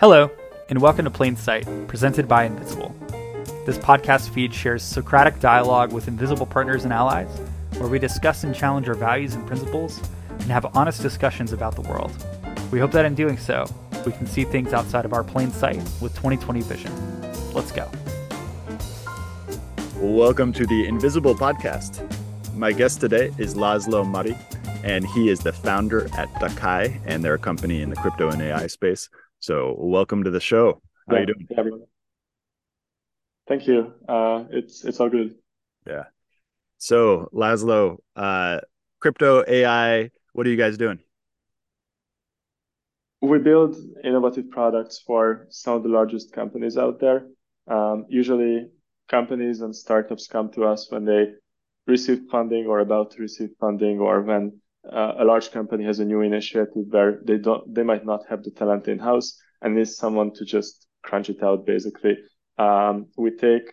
Hello, and welcome to Plain Sight, presented by Invisible. This podcast feed shares Socratic dialogue with invisible partners and allies, where we discuss and challenge our values and principles and have honest discussions about the world. We hope that in doing so, we can see things outside of our plain sight with 2020 vision. Let's go. Welcome to the Invisible Podcast. My guest today is Laszlo Mari, and he is the founder at Dakai and their company in the crypto and AI space. So, welcome to the show. How yeah, you doing? everyone. Thank you. Uh, it's it's all good. Yeah. So, Laszlo, uh, crypto AI, what are you guys doing? We build innovative products for some of the largest companies out there. Um, usually, companies and startups come to us when they receive funding or about to receive funding, or when uh, a large company has a new initiative where they don't they might not have the talent in house and needs someone to just crunch it out basically. Um, we take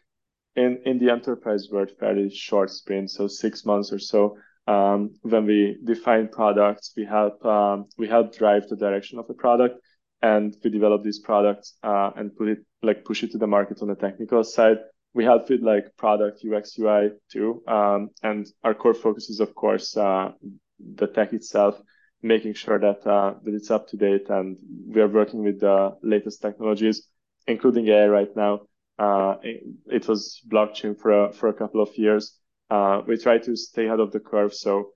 in in the enterprise world fairly short sprints so six months or so. Um, when we define products we help um, we help drive the direction of the product and we develop these products uh, and put it like push it to the market on the technical side. We help with like product ux ui too um, and our core focus is of course uh, the tech itself, making sure that uh, that it's up to date, and we are working with the latest technologies, including AI right now. Uh, it, it, was blockchain for a, for a couple of years. Uh, we try to stay ahead of the curve. So,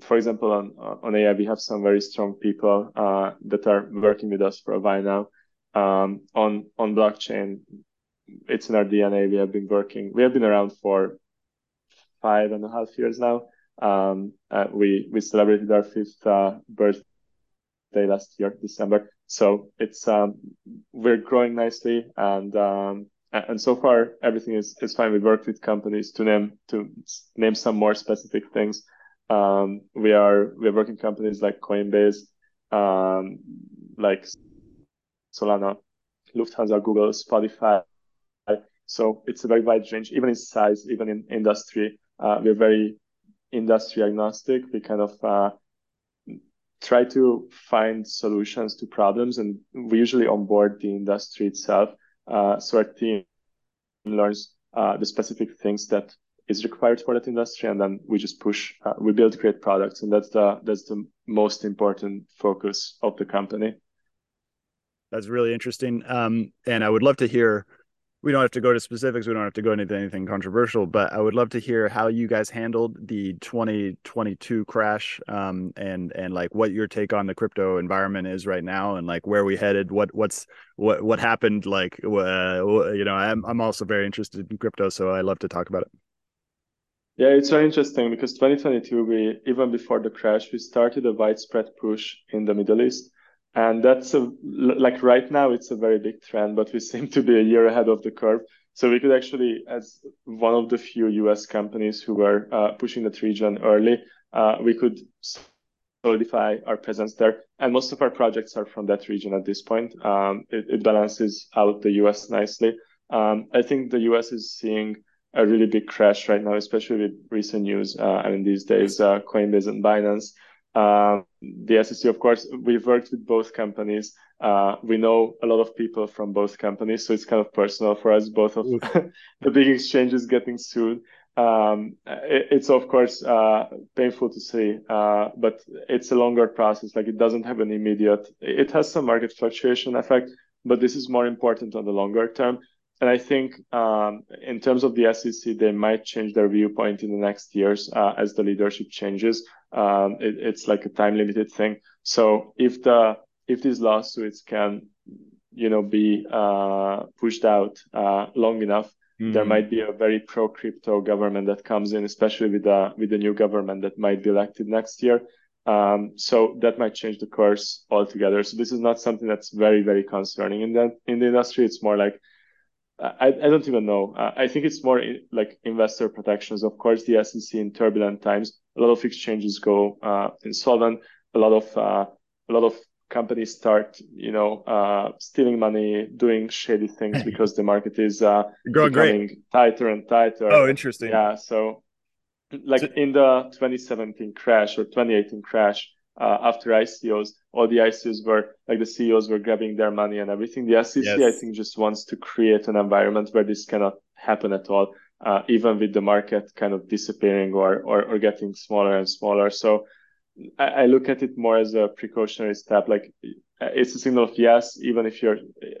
for example, on on AI, we have some very strong people uh, that are working with us for a while now. Um, on on blockchain, it's in our DNA. We have been working. We have been around for five and a half years now. Um, uh, we we celebrated our fifth uh, birthday last year, December. So it's um, we're growing nicely, and um, and so far everything is, is fine. We worked with companies to name to name some more specific things. Um, we are we are working companies like Coinbase, um, like Solana, Lufthansa, Google, Spotify. So it's a very wide range, even in size, even in industry. Uh, we're very industry agnostic. We kind of uh, try to find solutions to problems, and we usually onboard the industry itself. Uh, so our team learns uh, the specific things that is required for that industry, and then we just push. Uh, we build great products, and that's the that's the most important focus of the company. That's really interesting, um, and I would love to hear we don't have to go to specifics. We don't have to go into anything controversial, but I would love to hear how you guys handled the 2022 crash, um, and and like what your take on the crypto environment is right now, and like where we headed. What what's what what happened? Like, uh, you know, I'm I'm also very interested in crypto, so I love to talk about it. Yeah, it's very interesting because 2022, we even before the crash, we started a widespread push in the Middle East and that's a like right now it's a very big trend but we seem to be a year ahead of the curve. So we could actually as one of the few us companies who were uh, pushing that region early uh, we could solidify our presence there. And most of our projects are from that region at this point. Um, it, it, balances out the us nicely. Um, i think the us is seeing a really big crash right now especially with recent news uh, i mean these days uh, coinbase and binance uh, the SEC, of course, we've worked with both companies. Uh, we know a lot of people from both companies, so it's kind of personal for us. Both of the big exchanges getting sued. Um, it, it's of course uh, painful to see, uh, but it's a longer process. Like it doesn't have an immediate. It has some market fluctuation effect, but this is more important on the longer term. And I think um, in terms of the SEC, they might change their viewpoint in the next years uh, as the leadership changes. Um, it, it's like a time limited thing. So if the if these lawsuits can, you know, be uh, pushed out uh, long enough, mm-hmm. there might be a very pro crypto government that comes in, especially with the with the new government that might be elected next year. Um, so that might change the course altogether. So this is not something that's very very concerning in that in the industry. It's more like I, I don't even know. Uh, I think it's more like investor protections. Of course, the SEC in turbulent times, a lot of exchanges go uh, insolvent. A lot of uh, a lot of companies start, you know, uh, stealing money, doing shady things because the market is uh, growing great. tighter and tighter. Oh, interesting. Yeah. So, like so, in the 2017 crash or 2018 crash, uh, after ICOs, all the ICOs were like the CEOs were grabbing their money and everything. The SEC, yes. I think, just wants to create an environment where this cannot happen at all, uh, even with the market kind of disappearing or, or, or getting smaller and smaller. So I, I, look at it more as a precautionary step. Like it's a signal of yes, even if you're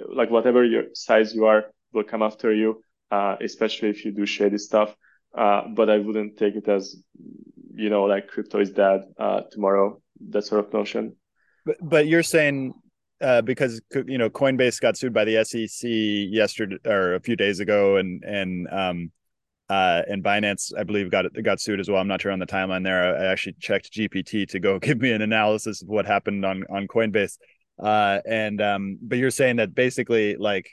like whatever your size you are will come after you, uh, especially if you do shady stuff. Uh, but I wouldn't take it as you know like crypto is dead uh, tomorrow. That sort of notion. But but you're saying uh, because you know Coinbase got sued by the SEC yesterday or a few days ago, and and um, uh, and Binance, I believe, got got sued as well. I'm not sure on the timeline there. I actually checked GPT to go give me an analysis of what happened on on Coinbase. Uh, and um, but you're saying that basically, like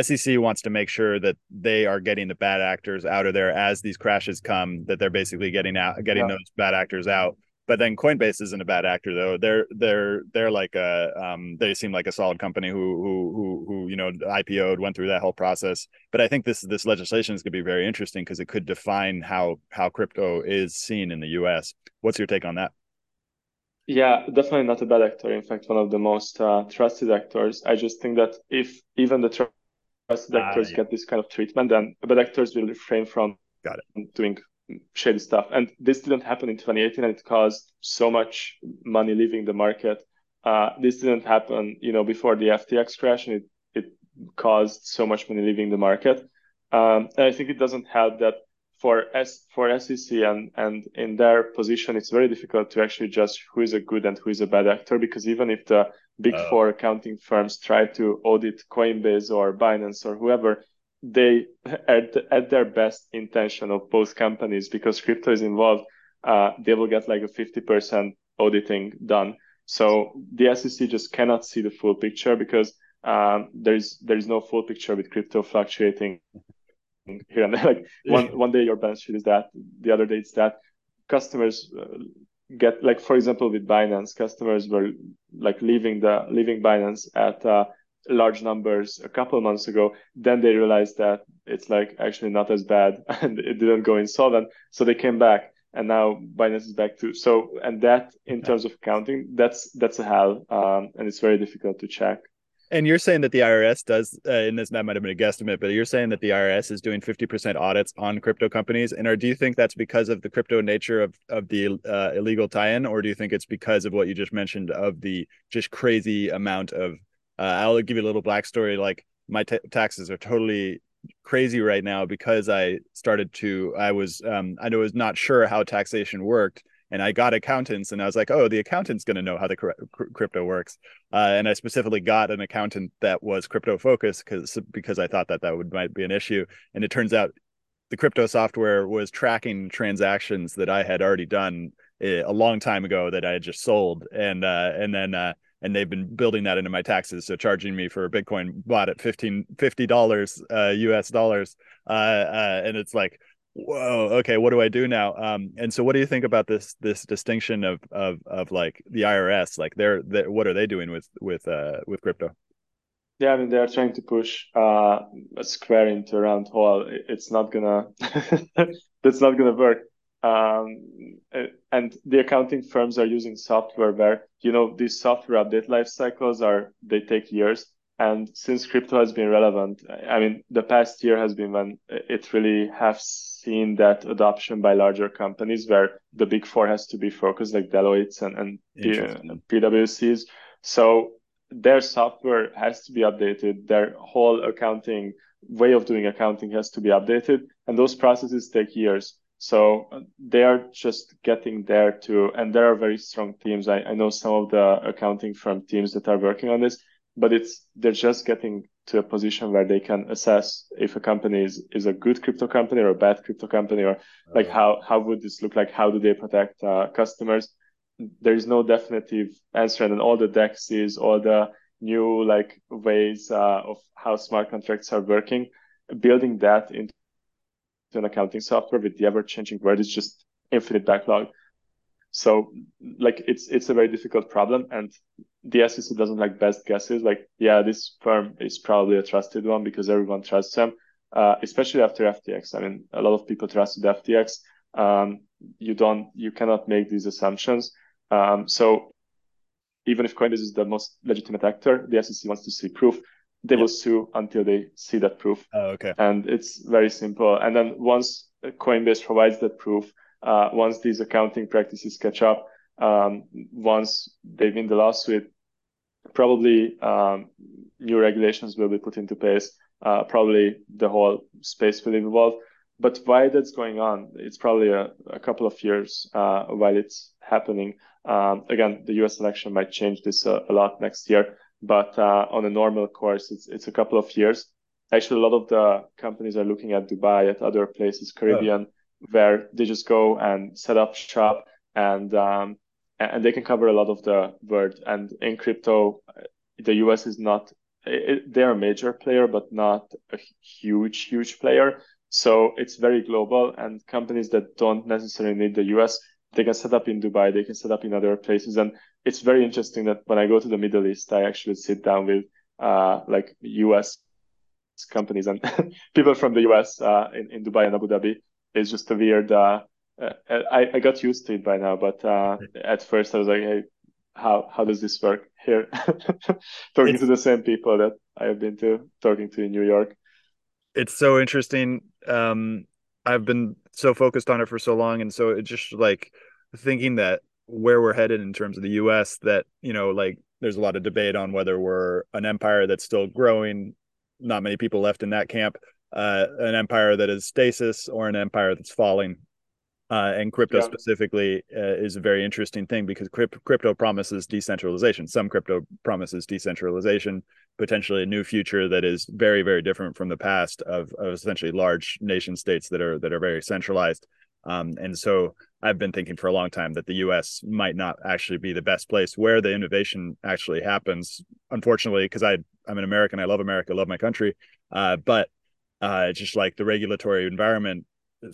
SEC wants to make sure that they are getting the bad actors out of there as these crashes come. That they're basically getting out, getting yeah. those bad actors out. But then Coinbase isn't a bad actor though. They're they're they're like a um, they seem like a solid company who who who who you know IPO'd, went through that whole process. But I think this this legislation is going to be very interesting because it could define how how crypto is seen in the U.S. What's your take on that? Yeah, definitely not a bad actor. In fact, one of the most uh, trusted actors. I just think that if even the trusted ah, actors yeah. get this kind of treatment, then bad actors will refrain from Got it. doing shady stuff. And this didn't happen in 2018, and it caused so much money leaving the market. Uh, this didn't happen, you know, before the FTX crash, and it it caused so much money leaving the market. Um, and I think it doesn't help that for S for SEC and and in their position, it's very difficult to actually judge who is a good and who is a bad actor because even if the big oh. four accounting firms try to audit Coinbase or Binance or whoever, they at, at their best intention of both companies because crypto is involved uh, they will get like a 50% auditing done. So the sec just cannot see the full picture because um, there's there's no full picture with crypto fluctuating here and there. Like one one day your balance sheet is that the other day it's that. Customers uh, get like for example with binance customers were like leaving the leaving binance at uh, large numbers a couple months ago then they realized that it's like actually not as bad and it didn't go insolvent so they came back and now binance is back to so and that in terms of accounting that's that's a hell um, and it's very difficult to check and you're saying that the IRS does, uh, and this that might have been a guesstimate, but you're saying that the IRS is doing 50% audits on crypto companies. And are, do you think that's because of the crypto nature of, of the uh, illegal tie-in, or do you think it's because of what you just mentioned of the just crazy amount of uh, I'll give you a little backstory. Like my t- taxes are totally crazy right now because I started to. I was um, I was not sure how taxation worked, and I got accountants, and I was like, oh, the accountant's going to know how the cr- crypto works. Uh, and I specifically got an accountant that was crypto focused because because I thought that that would might be an issue, and it turns out the crypto software was tracking transactions that I had already done eh, a long time ago that I had just sold, and uh, and then uh, and they've been building that into my taxes. So charging me for a Bitcoin bought at 15 dollars uh, US dollars, uh, uh, and it's like, whoa, okay, what do I do now? Um, and so, what do you think about this this distinction of of of like the IRS? Like, they're, they're what are they doing with with uh, with crypto? Yeah, I mean they're trying to push uh, a square into a round hole. It's not gonna that's not gonna work. Um, and the accounting firms are using software where you know these software update life cycles are they take years. And since crypto has been relevant i mean the past year has been when it really has seen that adoption by larger companies where the big four has to be focused like deloitte and, and pwcs so their software has to be updated. Their whole accounting way of doing accounting has to be updated. And those processes take years so uh, they are just getting there to, and there are very strong teams. I, I know some of the accounting firm teams that are working on this, but it's they're just getting to a position where they can assess if a company is, is a good crypto company or a bad crypto company, or like how how would this look like? How do they protect uh, customers? There is no definitive answer, and all the dexes, all the new like ways uh, of how smart contracts are working, building that into an accounting software with the ever-changing world is just infinite backlog. So like it's it's a very difficult problem and the SEC doesn't like best guesses. Like, yeah, this firm is probably a trusted one because everyone trusts them, uh, especially after FTX. I mean, a lot of people trusted FTX. Um, you don't, you cannot make these assumptions. Um, so even if Coinbase is the most legitimate actor, the SEC wants to see proof. They will sue until they see that proof. Oh, okay. And it's very simple. And then once Coinbase provides that proof, uh, once these accounting practices catch up, um, once they win the lawsuit, probably um, new regulations will be put into place. Uh, probably the whole space will evolve. But while that's going on, it's probably a, a couple of years uh, while it's happening. Um, again, the U.S. election might change this a, a lot next year, but uh, on a normal course, it's it's a couple of years. Actually, a lot of the companies are looking at Dubai, at other places, Caribbean, oh. where they just go and set up shop and um, and they can cover a lot of the world. And in crypto, the US is not it, they're a major player, but not a huge, huge player. So it's very global, and companies that don't necessarily need the US, they can set up in Dubai, they can set up in other places, and it's very interesting that when I go to the Middle East, I actually sit down with uh, like US companies and people from the US uh, in, in Dubai and Abu Dhabi. It's just a weird. Uh, uh, I, I got used to it by now, but uh, at first I was like, hey, how how does this work here? talking it's, to the same people that I have been to talking to in New York. It's so interesting. Um, I've been so focused on it for so long, and so it's just like thinking that where we're headed in terms of the U.S. That you know, like there's a lot of debate on whether we're an empire that's still growing. Not many people left in that camp. Uh, an empire that is stasis or an empire that's falling uh, and crypto yeah. specifically uh, is a very interesting thing because crypto promises decentralization. Some crypto promises decentralization, potentially a new future that is very, very different from the past of, of essentially large nation states that are that are very centralized. Um, and so I've been thinking for a long time that the U.S. might not actually be the best place where the innovation actually happens. Unfortunately, because I I'm an American, I love America, love my country, uh, but uh, just like the regulatory environment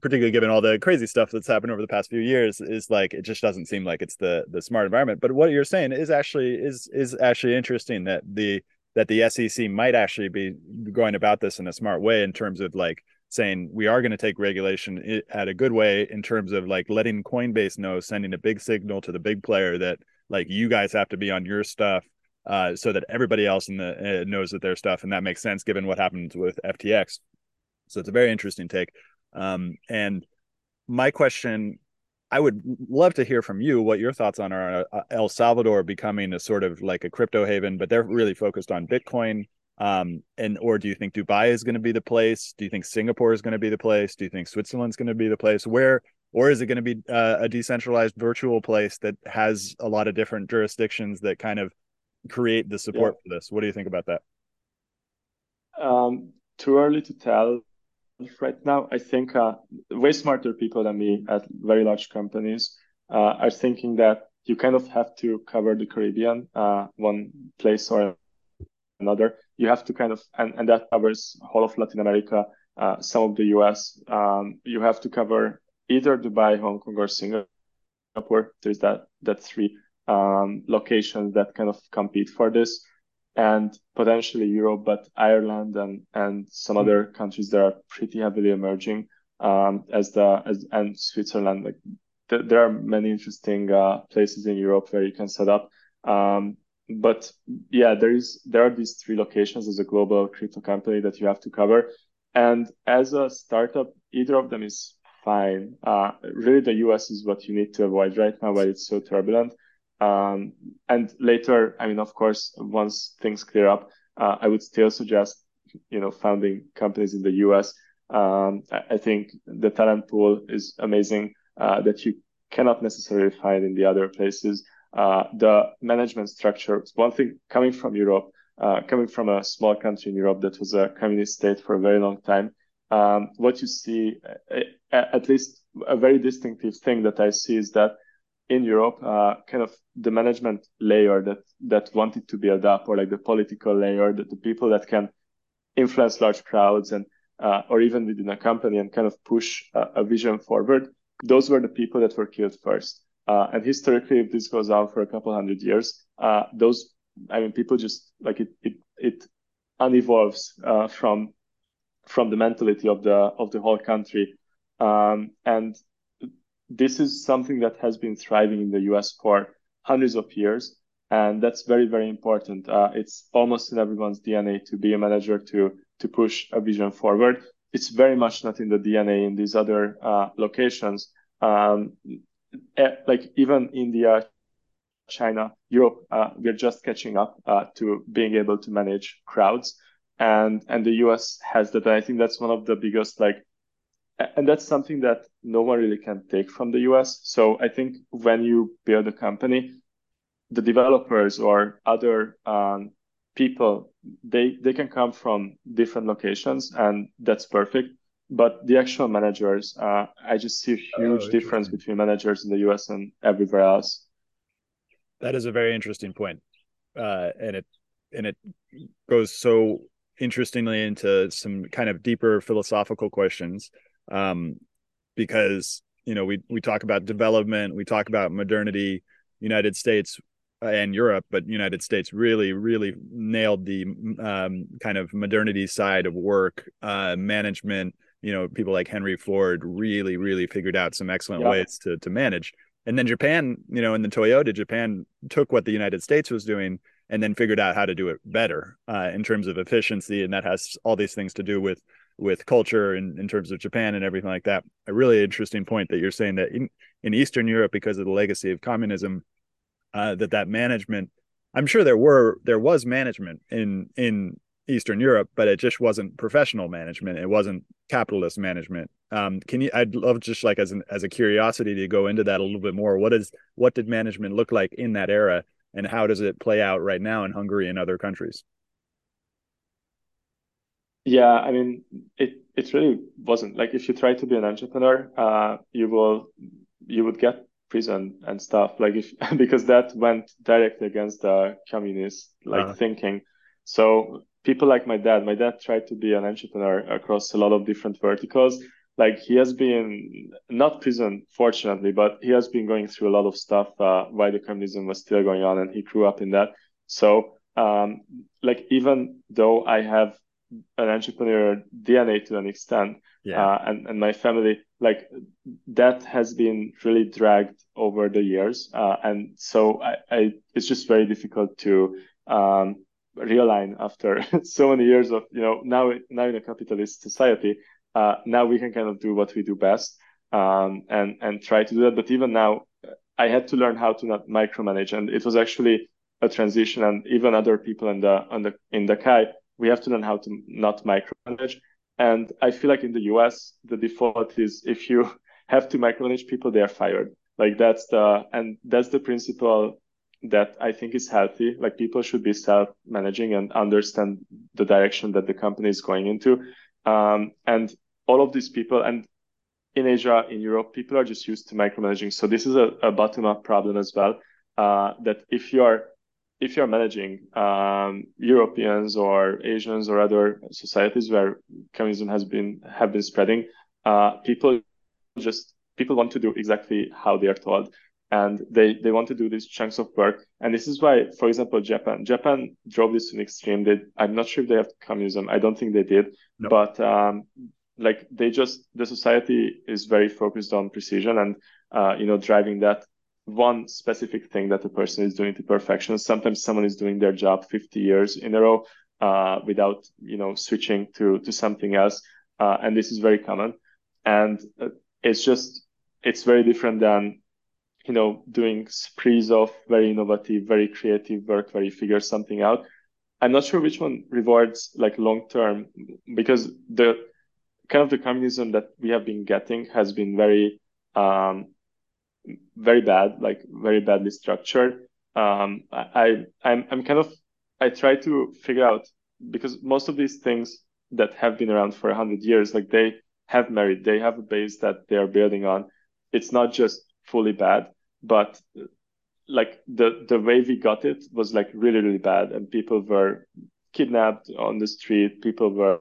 particularly given all the crazy stuff that's happened over the past few years is like it just doesn't seem like it's the the smart environment. But what you're saying is actually is is actually interesting that the that the SEC might actually be going about this in a smart way in terms of like saying we are going to take regulation at a good way in terms of like letting Coinbase know sending a big signal to the big player that like you guys have to be on your stuff uh, so that everybody else in the uh, knows that their stuff and that makes sense given what happened with FTX so it's a very interesting take um, and my question, I would love to hear from you what your thoughts on are uh, El Salvador becoming a sort of like a crypto haven, but they're really focused on Bitcoin. Um, and or do you think Dubai is going to be the place? Do you think Singapore is going to be the place? Do you think Switzerland's going to be the place? Where or is it going to be uh, a decentralized virtual place that has a lot of different jurisdictions that kind of create the support yeah. for this? What do you think about that? Um, too early to tell right now. I think uh, way smarter people than me at very large companies uh, are thinking that you kind of have to cover the Caribbean, uh, one place or another. You have to kind of, and, and that covers whole of Latin America, uh, some of the US. Um, you have to cover either Dubai, Hong Kong, or Singapore. There's that that three um, locations that kind of compete for this and potentially Europe, but Ireland and and some mm-hmm. other countries that are pretty heavily emerging um, as the as and Switzerland. Like th- there are many interesting uh, places in Europe where you can set up. Um, but yeah, there is there are these three locations as a global crypto company that you have to cover, and as a startup, either of them is fine. Uh, really, the US is what you need to avoid right now, while it's so turbulent. Um, and later, I mean, of course, once things clear up, uh, I would still suggest, you know, founding companies in the US. Um, I think the talent pool is amazing uh, that you cannot necessarily find in the other places. Uh, the management structure, one thing coming from Europe, uh, coming from a small country in Europe that was a communist state for a very long time, um, what you see, at least a very distinctive thing that I see is that in Europe, uh, kind of the management layer that that wanted to build up, or like the political layer, that the people that can influence large crowds and uh, or even within a company and kind of push a, vision forward. Those were the people that were killed first. Uh, and historically, if this goes on for a couple hundred years, uh, those I mean, people just like it it it unevolves uh, from from the mentality of the of the whole country. Um, and this is something that has been thriving in the US for hundreds of years. And that's very, very important. Uh, it's almost in everyone's DNA to be a manager, to, to push a vision forward. It's very much not in the DNA in these other uh, locations. Um, eh, like even India, China, Europe, uh, we're just catching up uh, to being able to manage crowds. And, and the US has that. And I think that's one of the biggest like and that's something that no one really can take from the US. So I think when you build a company, the developers or other um, people, they they can come from different locations, and that's perfect. But the actual managers, uh, I just see a oh, huge oh, difference between managers in the US and everywhere else. That is a very interesting point, uh, and it and it goes so interestingly into some kind of deeper philosophical questions um, because you know we we talk about development, we talk about modernity, United States uh, and Europe, but United States really really nailed the um, kind of modernity side of work, uh, management. You know, people like Henry Ford really really figured out some excellent yeah. ways to to manage. And then Japan, you know, in the Toyota, Japan took what the United States was doing and then figured out how to do it better uh, in terms of efficiency, and that has all these things to do with with culture in, in terms of Japan and everything like that. A really interesting point that you're saying that in, in Eastern Europe, because of the legacy of communism, uh, that that management, I'm sure there were there was management in in Eastern Europe, but it just wasn't professional management. It wasn't capitalist management. Um, can you? I'd love just like as an as a curiosity to go into that a little bit more. What is what did management look like in that era, and how does it play out right now in Hungary and other countries? Yeah, I mean, it it really wasn't like if you try to be an entrepreneur, uh, you will you would get prison and stuff like if because that went directly against the communist like uh-huh. thinking. So people like my dad, my dad tried to be an entrepreneur across a lot of different verticals. Like he has been not prison, fortunately, but he has been going through a lot of stuff uh, while the communism was still going on, and he grew up in that. So, um, like even though I have an entrepreneur DNA to an extent. Yeah. Uh, and, and my family, like that has been really dragged over the years. Uh, and so I, I, it's just very difficult to um, realign after so many years of, you know, now, now in a capitalist society, uh, now we can kind of do what we do best um, and, and try to do that. But even now, I had to learn how to not micromanage. And it was actually a transition and even other people in the, on the, in Dakai we have to learn how to not micromanage. And I feel like in the US, the default is if you have to micromanage people, they are fired. Like that's the, and that's the principle that I think is healthy. Like people should be self-managing and understand the direction that the company is going into. Um, and all of these people, and in Asia, in Europe, people are just used to micromanaging. So this is a, a bottom-up problem as well. Uh, that if you are if you're managing um, Europeans or Asians or other societies where communism has been have been spreading, uh, people just people want to do exactly how they are told, and they they want to do these chunks of work. And this is why, for example, Japan Japan drove this to an extreme. They, I'm not sure if they have communism. I don't think they did, no. but um, like they just the society is very focused on precision and uh, you know driving that one specific thing that a person is doing to perfection. Sometimes someone is doing their job 50 years in a row uh, without, you know, switching to to something else, uh, and this is very common. And uh, it's just it's very different than, you know, doing sprees of very innovative, very creative work where you figure something out. I'm not sure which one rewards like long term because the kind of the communism that we have been getting has been very um, very bad, like very badly structured. Um, I, I'm, I'm kind of, I try to figure out because most of these things that have been around for a hundred years, like they have merit, they have a base that they are building on. It's not just fully bad, but like the the way we got it was like really really bad, and people were kidnapped on the street. People were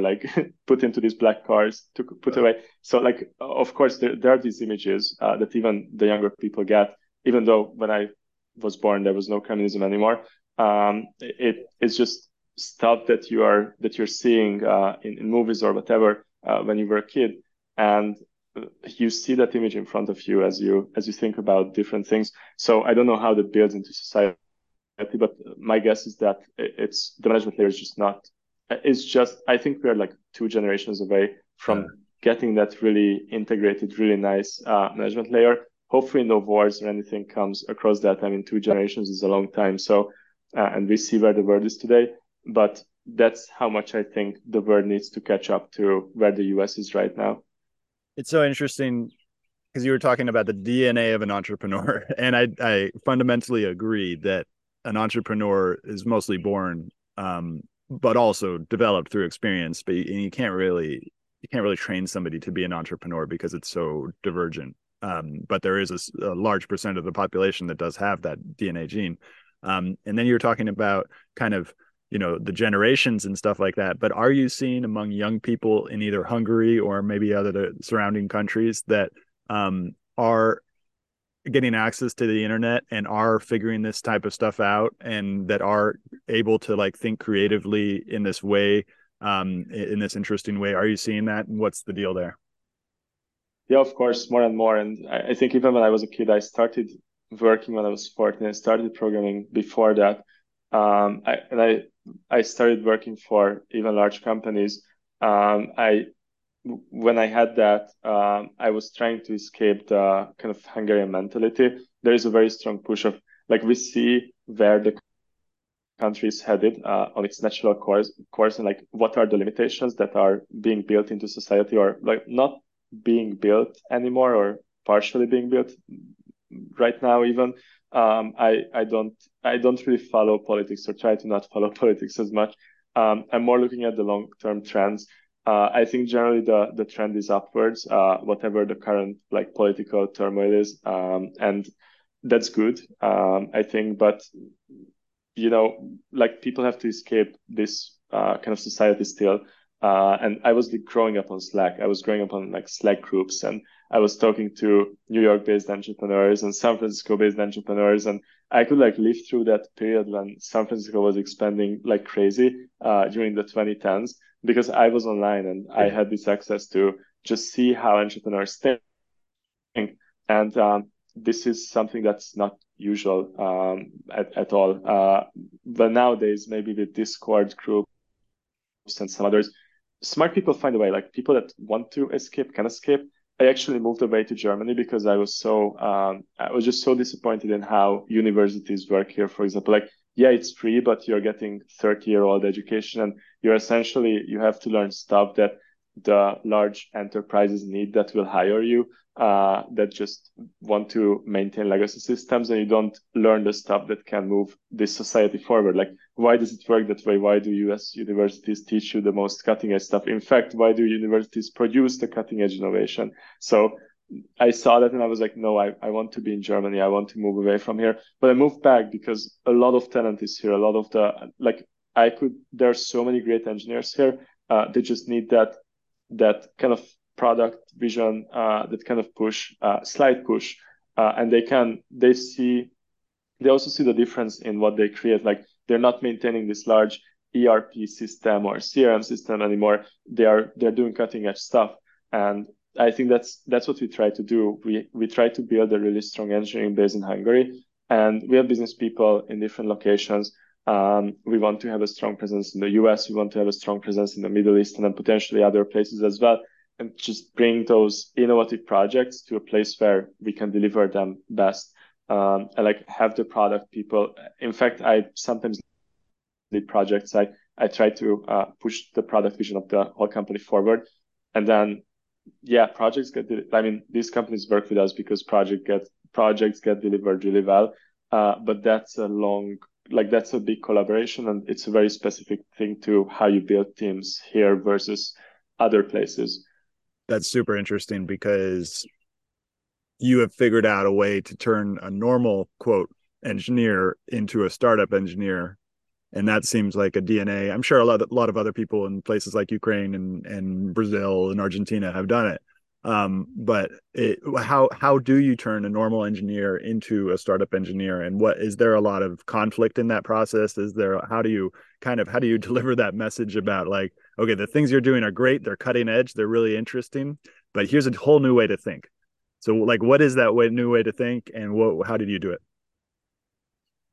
like put into these black cars to put away. So like, of course, there, there are these images uh, that even the younger people get, even though when I was born, there was no communism anymore. Um, it, it's just stuff that you are, that you're seeing uh, in, in movies or whatever uh, when you were a kid. And you see that image in front of you as you as you think about different things. So I don't know how that builds into society, but my guess is that it's the management layer is just not. It's just I think we're like two generations away from yeah. getting that really integrated, really nice uh, management layer. Hopefully, no wars or anything comes across that. I mean, two generations is a long time. So, uh, and we see where the world is today. But that's how much I think the world needs to catch up to where the US is right now. It's so interesting because you were talking about the DNA of an entrepreneur, and I I fundamentally agree that an entrepreneur is mostly born, um, but also developed through experience. But you, you can't really you can't really train somebody to be an entrepreneur because it's so divergent. Um, but there is a, a, large percent of the population that does have that DNA gene. Um, and then you're talking about kind of you know the generations and stuff like that but are you seeing among young people in either hungary or maybe other surrounding countries that um, are getting access to the internet and are figuring this type of stuff out and that are able to like think creatively in this way um, in this interesting way. Are you seeing that? And what's the deal there? Yeah of course more and more. And i think even when i was a kid i started working when i was 14 i started programming before that. Um, I, and I I started working for even large companies. Um, I when I had that, um, I was trying to escape the kind of Hungarian mentality. There is a very strong push of like we see where the country is headed uh, on its natural course, course, and like what are the limitations that are being built into society, or like not being built anymore, or partially being built right now even um, I I don't I don't really follow politics or try to not follow politics as much. Um, I'm more looking at the long term trends. Uh, I think generally the the trend is upwards, uh, whatever the current like political turmoil is, um, and that's good. Um, I think, but you know, like people have to escape this uh, kind of society still. Uh, and I was like, growing up on Slack. I was growing up on like Slack groups, and I was talking to New York based entrepreneurs and San Francisco based entrepreneurs. And I could like live through that period when San Francisco was expanding like crazy uh, during the 2010s because I was online and I had this access to just see how entrepreneurs think. And um, this is something that's not usual um, at, at all. Uh, but nowadays, maybe with Discord groups and some others, smart people find a way. Like people that want to escape can escape I actually moved away to Germany because I was so um, I was just so disappointed in how universities work here. For example, like yeah, it's free, but you're getting 30 year old education, and you're essentially you have to learn stuff that the large enterprises need that will hire you uh, that just want to maintain legacy systems and you don't learn the stuff that can move this society forward. Like, why does it work that way? Why do US universities teach you the most cutting edge stuff? In fact, why do universities produce the cutting edge innovation? So I saw that and I was like, no, I, I want to be in Germany. I want to move away from here. But I moved back because a lot of talent is here. A lot of the, like, I could, there are so many great engineers here. Uh, they just need that, that kind of product vision uh, that kind of push, uh, slight push, uh, and they can they see they also see the difference in what they create. Like they're not maintaining this large ERP system or CRM system anymore. They are they're doing cutting edge stuff, and I think that's that's what we try to do. We we try to build a really strong engineering base in Hungary, and we have business people in different locations. Um, we want to have a strong presence in the US. We want to have a strong presence in the Middle East and then potentially other places as well and just bring those innovative projects to a place where we can deliver them best um, and like have the product people in fact i sometimes lead projects i i try to uh, push the product vision of the whole company forward and then yeah projects get i mean these companies work with us because project get projects get delivered really well uh, but that's a long like that's a big collaboration and it's a very specific thing to how you build teams here versus other places. That's super interesting because you have figured out a way to turn a normal quote engineer into a startup engineer and that seems like a dna i'm sure a lot, of, a lot of other people in places like ukraine and, and brazil and argentina have done it um, but it, how how do you turn a normal engineer into a startup engineer and what is there a lot of conflict in that process is there how do you kind of how do you deliver that message about like okay the things you're doing are great they're cutting edge they're really interesting but here's a whole new way to think. So like what is that way, new way to think and what how did you do it?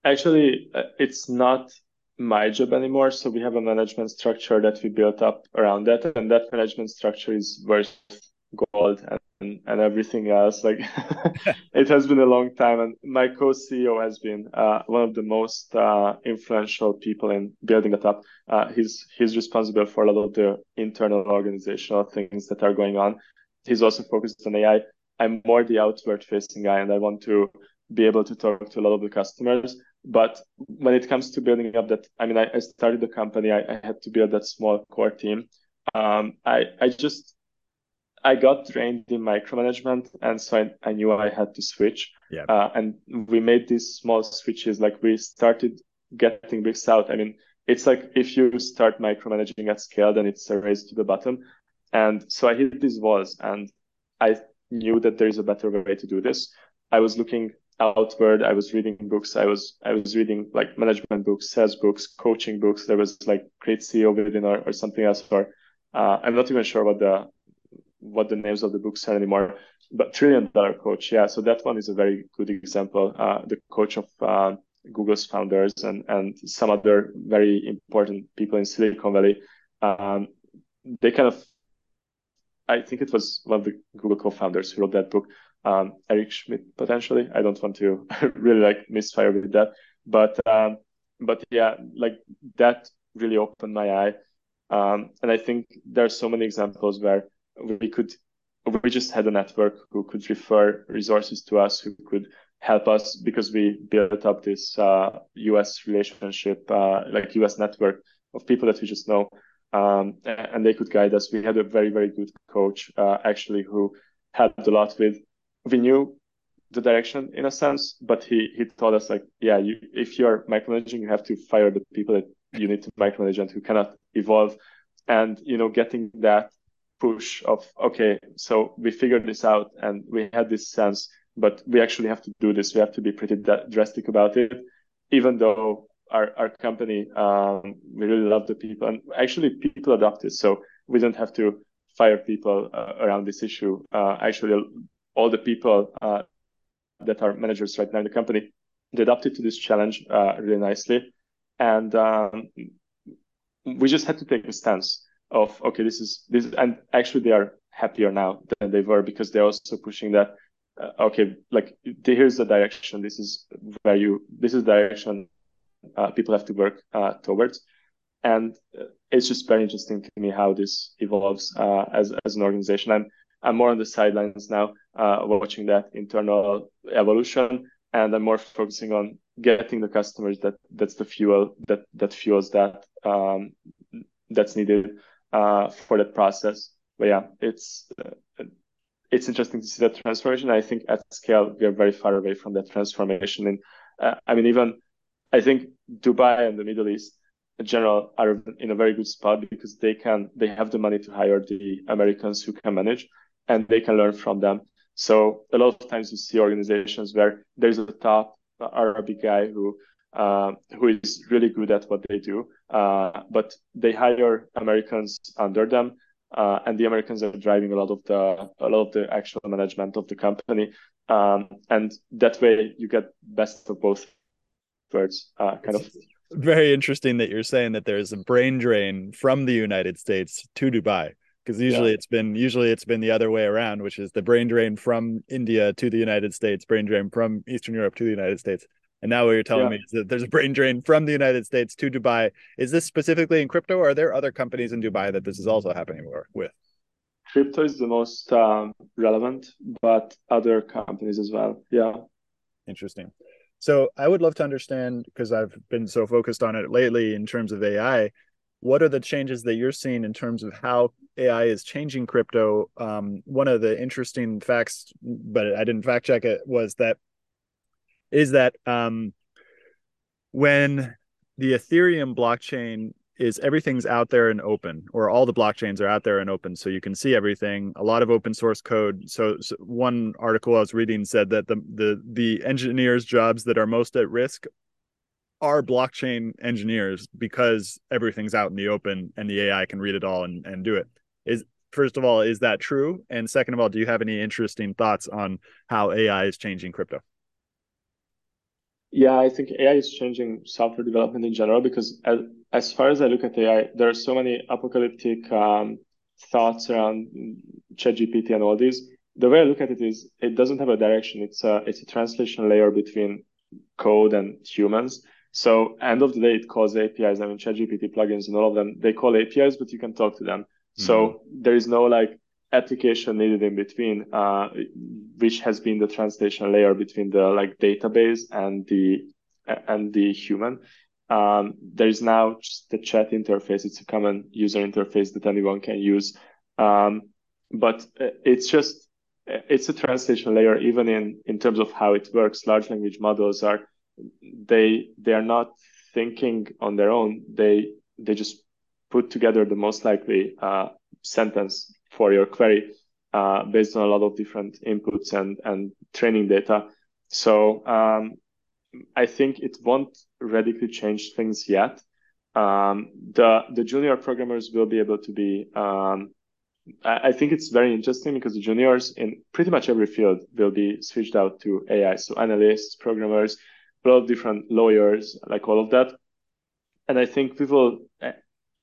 Actually, uh, it's not my job anymore. So we have a management structure that we built up around that, and that management structure is worth gold and, and everything else. Like it has been a long time, and my co-CEO has been uh, one of the most uh, influential people in building it up. Uh, he's he's responsible for a lot of the internal organizational things that are going on. He's also focused on AI. I'm more the outward facing guy, and I want to be able to talk to a lot of the customers. But when it comes to building up that, I mean, I, I started the company, I, I, had to build that small core team. Um, I, I just, I got trained in micromanagement, and so I, I knew I had to switch. Yeah. Uh, and we made these small switches. Like we started getting bricks out. I mean, it's like if you start micromanaging at scale, then it's a race to the bottom. And so I hit these walls, and I knew that there is a better way to do this. I was looking outward i was reading books i was i was reading like management books sales books coaching books there was like great ceo within or, or something else or uh, i'm not even sure what the what the names of the books are anymore but trillion dollar coach yeah so that one is a very good example uh, the coach of uh, google's founders and and some other very important people in silicon valley um, they kind of i think it was one of the google co-founders who wrote that book um, Eric Schmidt potentially. I don't want to really like misfire with that, but um, but yeah, like that really opened my eye. Um, and I think there are so many examples where we could we just had a network who could refer resources to us, who could help us because we built up this uh, U.S. relationship, uh, like U.S. network of people that we just know, um, and they could guide us. We had a very very good coach uh, actually who helped a lot with we knew the direction in a sense, but he he told us like, yeah, you if you're micromanaging, you have to fire the people that you need to micromanage and who cannot evolve. And you know, getting that push of okay, so we figured this out and we had this sense, but we actually have to do this. We have to be pretty drastic about it, even though our our company um, we really love the people and actually people adopt it, so we don't have to fire people uh, around this issue. Uh, actually, all the people uh, that are managers right now in the company, they adapted to this challenge uh, really nicely. And um, we just had to take a stance of, okay, this is this, and actually they are happier now than they were because they're also pushing that, uh, okay, like here's the direction. This is where you, this is direction uh, people have to work uh, towards. And uh, it's just very interesting to me how this evolves as, as an organization. I'm, I'm more on the sidelines now, uh, watching that internal evolution, and I'm more focusing on getting the customers that that's the fuel that that fuels that um, that's needed uh, for that process. But yeah, it's uh, it's interesting to see that transformation. I think at scale we are very far away from that transformation. And uh, I mean, even I think Dubai and the Middle East in general are in a very good spot because they can they have the money to hire the Americans who can manage and they can learn from them. So a lot of times you see organizations where there's a top Arabic guy who uh, who is really good at what they do, uh, but they hire Americans under them, uh, and the Americans are driving a lot of the a lot of the actual management of the company, um, and that way you get best of both worlds, uh, kind of. Very interesting that you're saying that there's a brain drain from the United States to Dubai because usually yeah. it's been usually it's been the other way around which is the brain drain from india to the united states brain drain from eastern europe to the united states and now what you're telling yeah. me is that there's a brain drain from the united states to dubai. Is this specifically in crypto or are there other companies in dubai that this is also happening with? Crypto is the most um, relevant but other companies as well. Yeah. Interesting. So i would love to understand because i've been so focused on it lately in terms of ai what are the changes that you're seeing in terms of how AI is changing crypto? Um, one of the interesting facts, but I didn't fact check it, was that is that um, when the Ethereum blockchain is everything's out there and open, or all the blockchains are out there and open, so you can see everything. A lot of open source code. So, so one article I was reading said that the the the engineers' jobs that are most at risk are blockchain engineers because everything's out in the open and the AI can read it all and, and do it. Is first of all, is that true? And second of all, do you have any interesting thoughts on how AI is changing crypto? Yeah, I think AI is changing software development in general because as, as far as I look at AI, there are so many apocalyptic um, thoughts around ChatGPT and all these. The way I look at it is it doesn't have a direction. It's a it's a translation layer between code and humans. So end of the day, it calls APIs. I mean, ChatGPT plugins and all of them, they call APIs, but you can talk to them. Mm-hmm. So there is no like application needed in between, uh, which has been the translation layer between the like database and the and the human. Um, there is now just the chat interface. It's a common user interface that anyone can use, um, but it's just it's a translation layer. Even in in terms of how it works, large language models are they they are not thinking on their own. They they just put together the most likely uh, sentence for your query uh, based on a lot of different inputs and, and training data. So um, I think it won't radically change things yet. Um, the the junior programmers will be able to be. Um, I, I think it's very interesting because the juniors in pretty much every field will be switched out to AI. So analysts, programmers, a lot of different lawyers, like all of that. And I think we will, eh,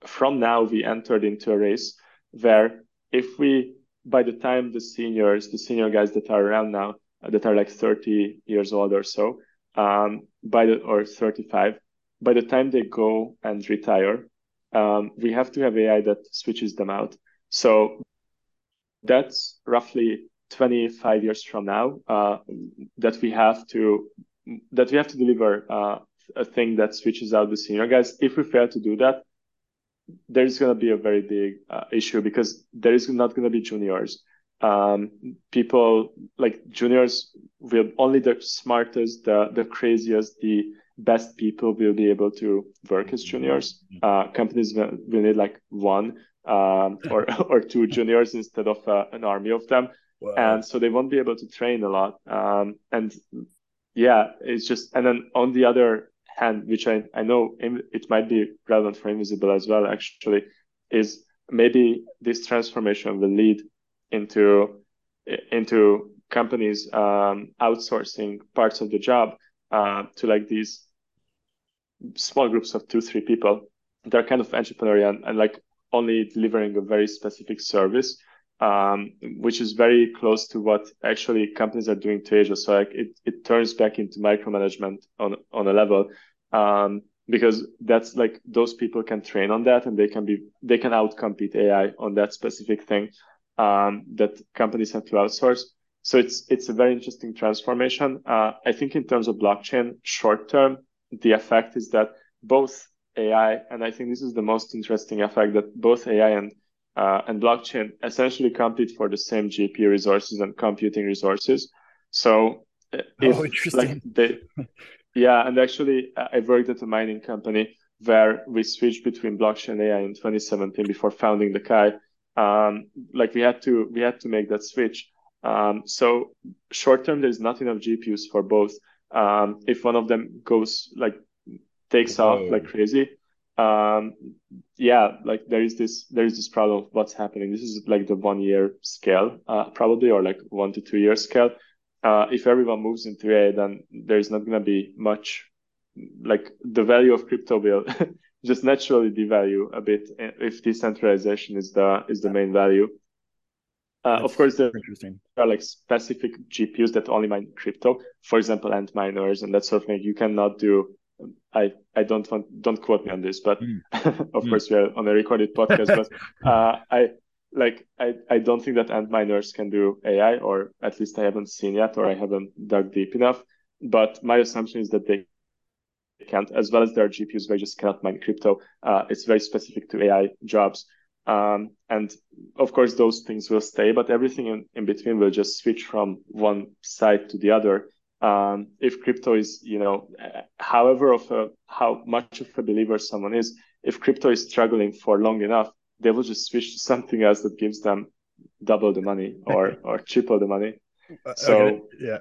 from now, we entered into a race where if we by the time the seniors the senior guys that are around now uh, that are like 30 years old or so um, by the or 35 by the time they go and retire um, we have to have ai that switches them out. So that's roughly 25 years from now uh, that we have to that we have to deliver uh, a thing that switches out the senior guys. If we fail to do that there's going to be a very big uh, issue because there is not going to be juniors. Um, people like juniors will only the smartest, the the craziest, the best people will be able to work as juniors. Mm-hmm. Uh, companies will, will, need like one um, or or two juniors instead of uh, an army of them, wow. and so they won't be able to train a lot. Um, and yeah, it's just and then on the other hand, which I, I know it might be relevant for Invisible as well, actually, is maybe this transformation will lead into into companies um, outsourcing parts of the job uh, to like these small groups of two three people they're kind of entrepreneurial and, and like only delivering a very specific service um, which is very close to what actually companies are doing to Asia. So like it, it turns back into micromanagement on on a level um, because that's like those people can train on that and they can be they can outcompete AI on that specific thing um, that companies have to outsource. So it's it's a very interesting transformation. Uh, I think in terms of blockchain, short term, the effect is that both AI and I think this is the most interesting effect that both AI and uh, and blockchain essentially compete for the same GPU resources and computing resources. So uh, if oh, like they yeah, and actually, I worked at a mining company where we switched between blockchain AI in 2017 before founding Dakai. Um, like we had to we had to make that switch. Um, so short term, there's not enough GPUs for both. Um, if one of them goes like takes Whoa. off like crazy, um, yeah, like there is this there is this problem of what's happening. This is like the one year scale, uh, probably, or like one to two year scale uh, if everyone moves into AI, then there's not going to be much like the value of crypto will just naturally devalue a bit if decentralization is the is the main value. Uh, of course, there are like specific GPUs that only mine crypto, for example, Antminers and that sort of thing. You cannot do. I I don't want don't quote me on this, but mm. of mm. course we are on a recorded podcast. but uh, I like I, I don't think that Antminers can do AI, or at least I haven't seen yet, or I haven't dug deep enough. But my assumption is that they can't, as well as their GPUs, they just cannot mine crypto. Uh, it's very specific to AI jobs. Um, and of course, those things will stay, but everything in, in between will just switch from one side to the other. Um, if crypto is, you know, however of a, how much of a believer someone is, if crypto is struggling for long enough, they will just switch to something else that gives them double the money or or triple the money. Uh, so okay. yeah,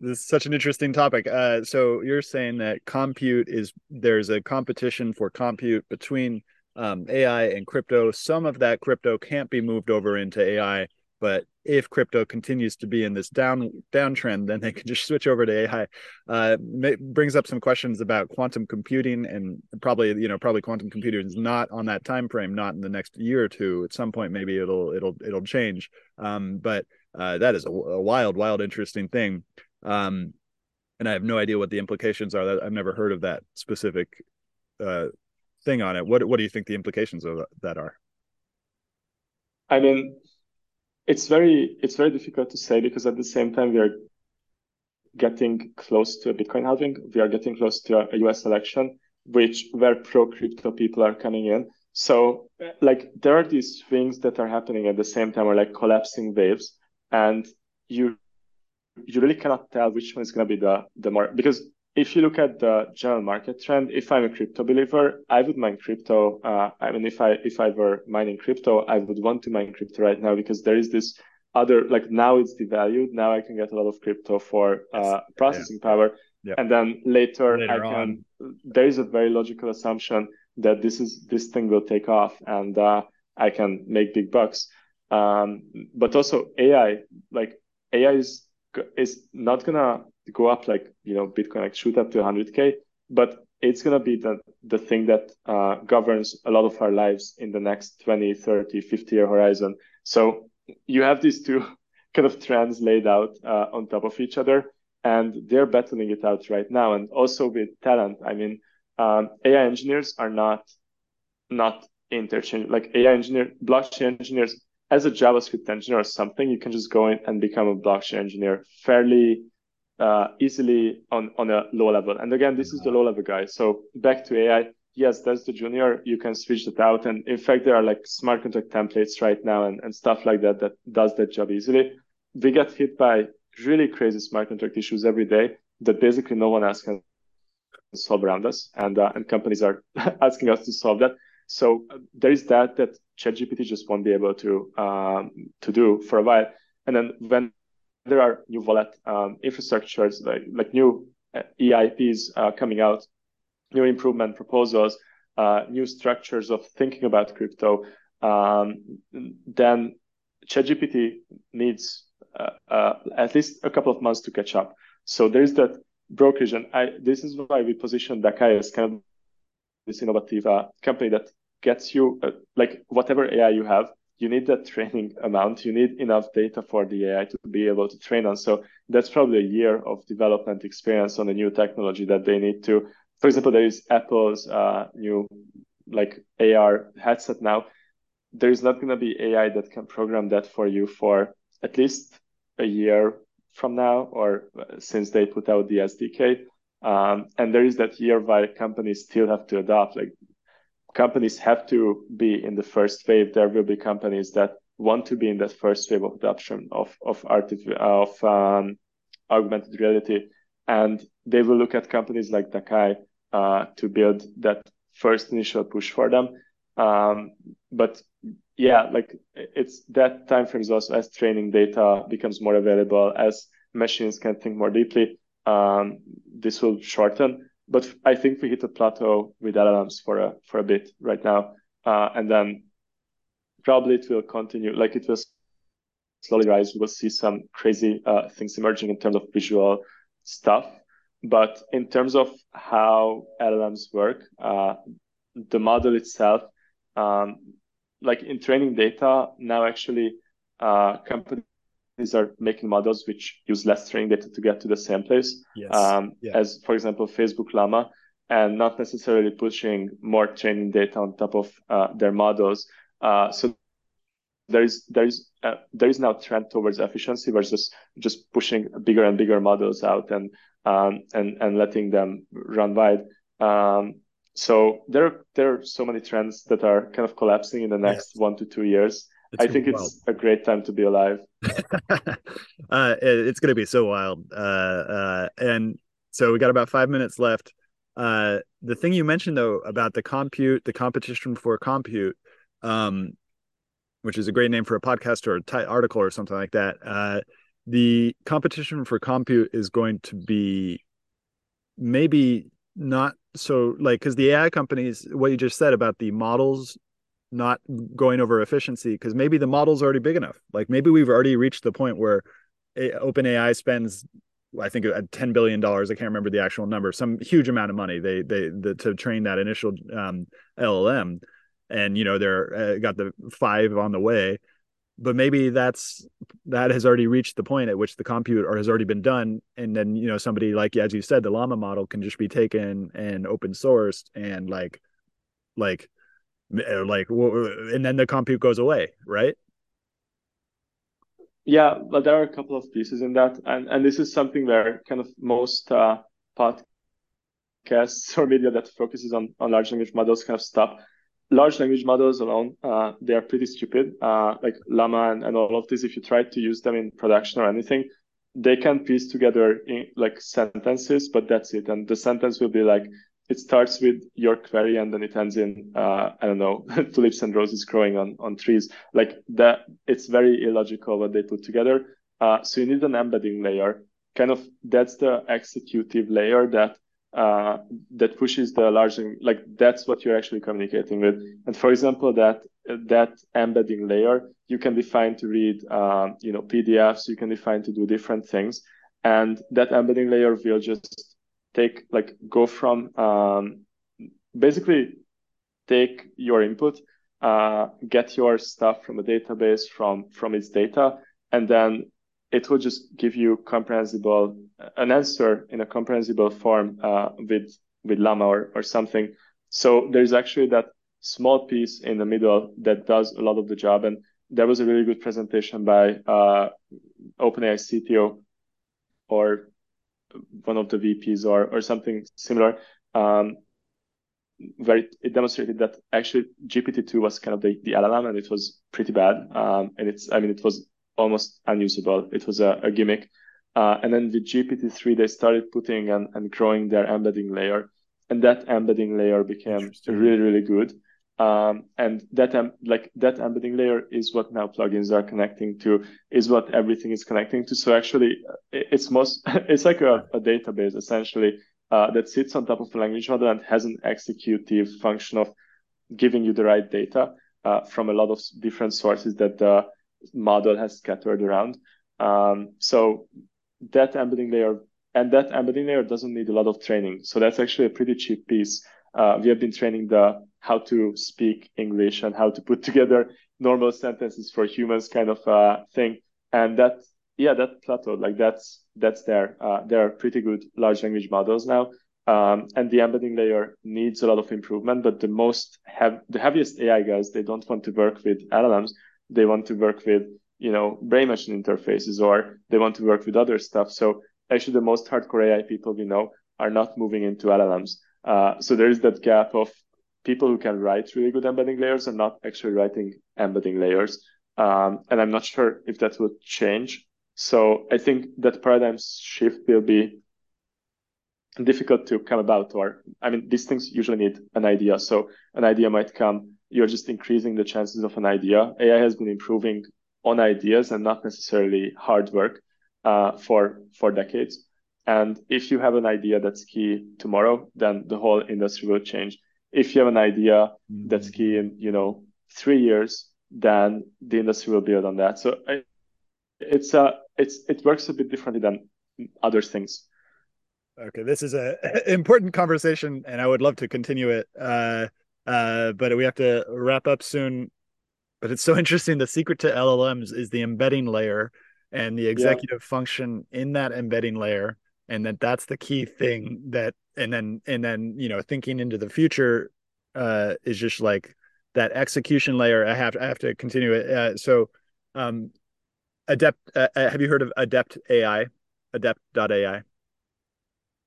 this is such an interesting topic. Uh, so you're saying that compute is there's a competition for compute between um, AI and crypto. Some of that crypto can't be moved over into AI, but if crypto continues to be in this down downtrend, then they can just switch over to AI. Uh, brings up some questions about quantum computing, and probably you know probably quantum computing is not on that time frame, not in the next year or two. At some point, maybe it'll it'll it'll change. Um, but uh, that is a, a, wild, wild, interesting thing. Um, and I have no idea what the implications are. I've never heard of that specific uh, thing on it. What what do you think the implications of that are? I mean, it's very it's very difficult to say because at the same time we are getting close to a Bitcoin halving. We are getting close to a, US election, which where pro crypto people are coming in. So uh, like there are these things that are happening at the same time or like collapsing waves, and you you really cannot tell which one is going to be the the more because if you look at the general market trend, if I'm a crypto believer, I would mine crypto. Uh, I mean, if I if I were mining crypto, I would want to mine crypto right now because there is this other like now it's devalued. Now I can get a lot of crypto for uh, processing yeah. power, yeah. and then later, later I can. On. There is a very logical assumption that this is this thing will take off, and uh, I can make big bucks. Um, but also AI, like AI is is not gonna go up like you know bitcoin like shoot up to 100k but it's going to be the, the thing that uh, governs a lot of our lives in the next 20 30 50 year horizon. So you have these two kind of trends laid out uh, on top of each other and they're battling it out right now. And also with talent i mean um, ai engineers are not not interchangeable like ai engineer blockchain engineers as a javascript engineer or something you can just go in and become a blockchain engineer fairly uh, easily on, on a low level. And again, this is the low level guy. So back to AI. Yes, that's the junior. You can switch that out. And in fact, there are like smart contract templates right now and, and stuff like that that does that job easily. We get hit by really crazy smart contract issues every day that basically no one else can solve around us. And, uh, and companies are asking us to solve that. So uh, there is that that ChatGPT just won't be able to um, to do for a while. And then when there are new wallet um, infrastructures like like new uh, EIPs uh, coming out, new improvement proposals, uh, new structures of thinking about crypto. Um, then ChatGPT needs uh, uh, at least a couple of months to catch up. So there is that brokerage, and I, this is why we position Dakai as kind of this innovative uh, company that gets you like whatever AI you have you need that training amount. You need enough data for the AI to be able to train on. So that's probably a year of development experience on a new technology that they need to. For example, there is Apple's uh, new like AR headset now. There is not going to be AI that can program that for you for at least a year from now, or uh, since they put out the SDK. Um, and there is that year where companies still have to adopt. Like companies have to be in the first wave. There will be companies that want to be in that first wave of adoption of of artif- of um, augmented reality, and they will look at companies like Dakai uh, to build that first initial push for them. Um, but yeah, like it's that time frame is also as training data becomes more available, as machines can think more deeply. Um, this will shorten but I think we hit a plateau with LLMs for a for a bit right now, uh, and then probably it will continue. Like it will slowly rise. We will see some crazy uh, things emerging in terms of visual stuff, but in terms of how LLMs work, uh, the model itself, um, like in training data, now actually uh, companies these are making models which use less training data to get to the same place. Yes. Um, yeah. As for example, Facebook Llama, and not necessarily pushing more training data on top of uh, their models. Uh, so there is there is uh, there is now trend towards efficiency versus just pushing bigger and bigger models out and um, and and letting them run wide. Um, so there there are so many trends that are kind of collapsing in the next yes. one to two years. I think it's a great time to be alive. uh, it, it's going to be so wild. Uh, uh, and so we got about five minutes left. Uh, the thing you mentioned though about the compute, the competition for compute, um, which is a great name for a podcast or a t- article or something like that. Uh, the competition for compute is going to be maybe not so like because the AI companies, what you just said about the models not going over efficiency, because maybe the model's already big enough. Like maybe we've already reached the point where OpenAI spends I think ten billion dollars. I can't remember the actual number. Some huge amount of money they they the, to train that initial um, LLM, and you know they're uh, got the five on the way. But maybe that's that has already reached the point at which the compute or has already been done, and then you know somebody like as you said, the Llama model can just be taken and open sourced and like like like and then the compute goes away, right? Yeah, but there are a couple of pieces in that, and and this is something where kind of most uh, podcasts or media that focuses on on large language models kind of stop. Large language models alone, uh, they are pretty stupid. Uh, like Llama and, and all of this, if you try to use them in production or anything, they can piece together in, like sentences, but that's it. And the sentence will be like, it starts with your query and then it ends in uh, I don't know tulips and roses growing on on trees. Like that, it's very illogical what they put together. Uh, so you need an embedding layer. Kind of that's the executive layer that uh, that pushes the large like that's what you're actually communicating with. And for example, that that embedding layer you can define to read um, you know PDFs. You can define to do different things, and that embedding layer will just take like go from um, basically take your input, uh, get your stuff from a database from from its data, and then it will just give you comprehensible an answer in a comprehensible form uh, with with Llama or, or something. So there's actually that small piece in the middle that does a lot of the job. And there was a really good presentation by uh, OpenAI CTO or one of the VPs or or something similar, um, where it, it, demonstrated that actually GPT-2 was kind of the, the LLM and it was pretty bad. Um, and it's, I mean, it was almost unusable. It was a, a gimmick. Uh, and then with GPT-3, they started putting and, and growing their embedding layer. And that embedding layer became really, really good. Um, and that um, like that embedding layer is what now plugins are connecting to, is what everything is connecting to. So actually, it's most it's like a, a database essentially uh, that sits on top of a language model and has an executive function of giving you the right data uh, from a lot of different sources that the model has scattered around. Um, so that embedding layer and that embedding layer doesn't need a lot of training. So that's actually a pretty cheap piece. Uh, we have been training the how to speak English and how to put together normal sentences for humans kind of uh, thing. And that, yeah, that plateaued. Like that's that's there. Uh, there are pretty good large language models now. Um, and the embedding layer needs a lot of improvement. But the most have the heaviest AI guys, they don't want to work with LLMs. They want to work with you know brain machine interfaces or they want to work with other stuff. So actually, the most hardcore AI people we know are not moving into LLMs. Uh, so there is that gap of people who can write really good embedding layers are not actually writing embedding layers. Um, and I'm not sure if that will change. So I think that paradigm shift will be difficult to come about or I mean these things usually need an idea. So an idea might come, you're just increasing the chances of an idea. AI has been improving on ideas and not necessarily hard work uh, for for decades. And if you have an idea that's key tomorrow, then the whole industry will change if you have an idea mm-hmm. that's key in you know three years then the industry will build on that so I, it's a it's it works a bit differently than other things okay this is a important conversation and i would love to continue it uh uh but we have to wrap up soon but it's so interesting the secret to llms is the embedding layer and the executive yeah. function in that embedding layer and that that's the key thing that and then and then you know thinking into the future uh is just like that execution layer. I have to i have to continue it. Uh, so um adept uh, uh have you heard of adept ai adept.ai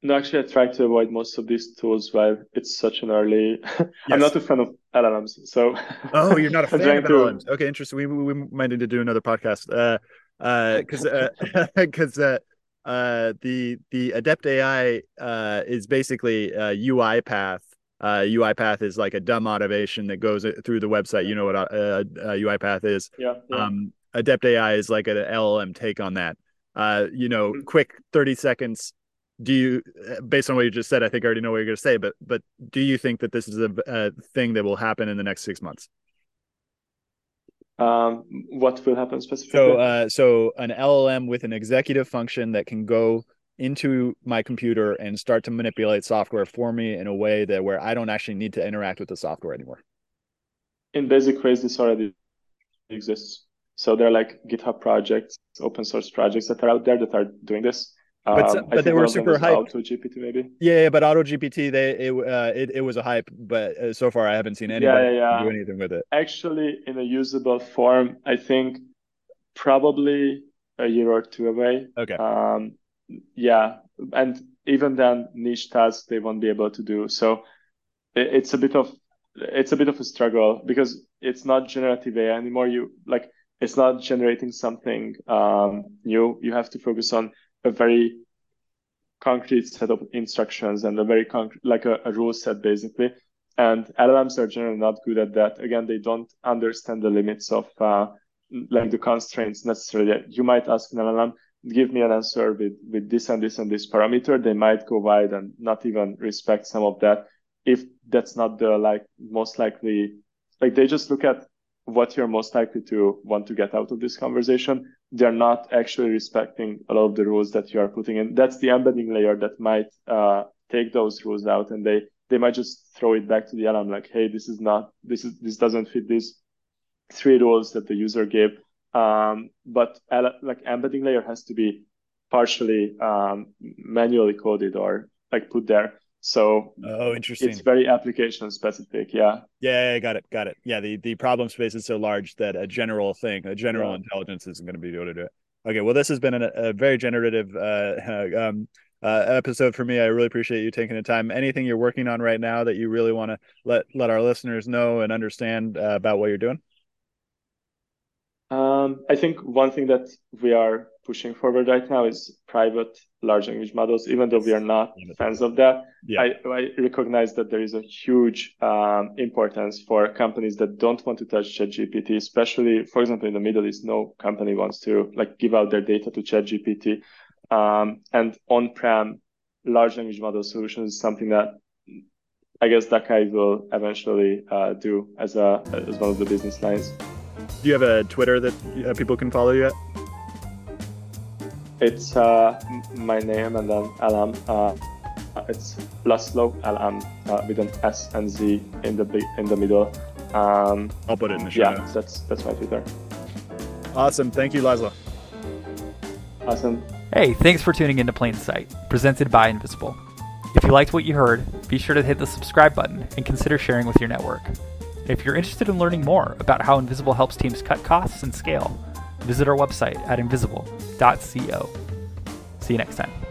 no actually i try to avoid most of these tools while it's such an early yes. i'm not a fan of llms so. Oh you're not a fan of llms to... okay interesting. We, we might need to do another podcast. Uh uh because uh because uh uh, the the Adept AI uh, is basically a UiPath. Uh, UiPath is like a dumb automation that goes through the website. You know what a UiPath is. Yeah, yeah. Um, Adept AI is like an LLM take on that. Uh, you know, mm-hmm. quick thirty seconds do you, based on what you just said, I think I already know what you're going to say, but but do you think that this is a, a thing that will happen in the next six months? Um, what will happen specifically? So, uh, so an LLM with an executive function that can go into my computer and start to manipulate software for me in a way that where I don't actually need to interact with the software anymore. In basic ways, this already exists. So there are like GitHub projects, open source projects that are out there that are doing this. But, um, but they were super hype. Auto GPT maybe. Yeah, yeah but Auto GPT, they it, uh, it it was a hype, but uh, so far I haven't seen anybody yeah, yeah, yeah. do anything with it. Actually, in a usable form, I think probably a year or two away. Okay. Um, yeah, and even then, niche tasks they won't be able to do. So it, it's a bit of it's a bit of a struggle because it's not generative AI anymore. You like it's not generating something um, new. You have to focus on a very concrete set of instructions and a very concrete, like a, a rule set basically. And LLMs are generally not good at that. Again, they don't understand the limits of uh, like the constraints necessarily. You might ask an LLM, give me an answer with, with this and this and this parameter. They might go wide and not even respect some of that. If that's not the like most likely, like they just look at what you're most likely to want to get out of this conversation they're not actually respecting a lot of the rules that you are putting in. That's the embedding layer that might uh, take those rules out, and they they might just throw it back to the LM like, hey, this is not this is this doesn't fit these three rules that the user gave. Um, but like embedding layer has to be partially um, manually coded or like put there. So oh, interesting. It's very application specific. Yeah. Yeah, got it, got it. Yeah, the the problem space is so large that a general thing, a general yeah. intelligence, isn't going to be able to do it. Okay, well, this has been a, a very generative uh, um, uh, episode for me. I really appreciate you taking the time. Anything you're working on right now that you really want to let let our listeners know and understand uh, about what you're doing? Um, I think one thing that we are pushing forward right now is private large language models. Even though we are not fans of that, yeah. I, I, recognize that there is a huge um, importance for companies that don't want to touch ChatGPT, especially, for example, in the Middle East, no company wants to like give out their data to ChatGPT. Um, and on-prem large language model solutions is something that I guess Dakai will eventually uh, do as a as one of the business lines. Do you have a Twitter that uh, people can follow you at? It's uh, my name and then Alam. Uh, it's Laszlo Alam uh, with an S and Z in the in the middle. Um, I'll put it in the show. Yeah, notes. that's that's my Twitter. Awesome. Thank you, Laszlo. Awesome. Hey, thanks for tuning into Plain Sight, presented by Invisible. If you liked what you heard, be sure to hit the subscribe button and consider sharing with your network. If you're interested in learning more about how Invisible helps teams cut costs and scale, visit our website at invisible.co. See you next time.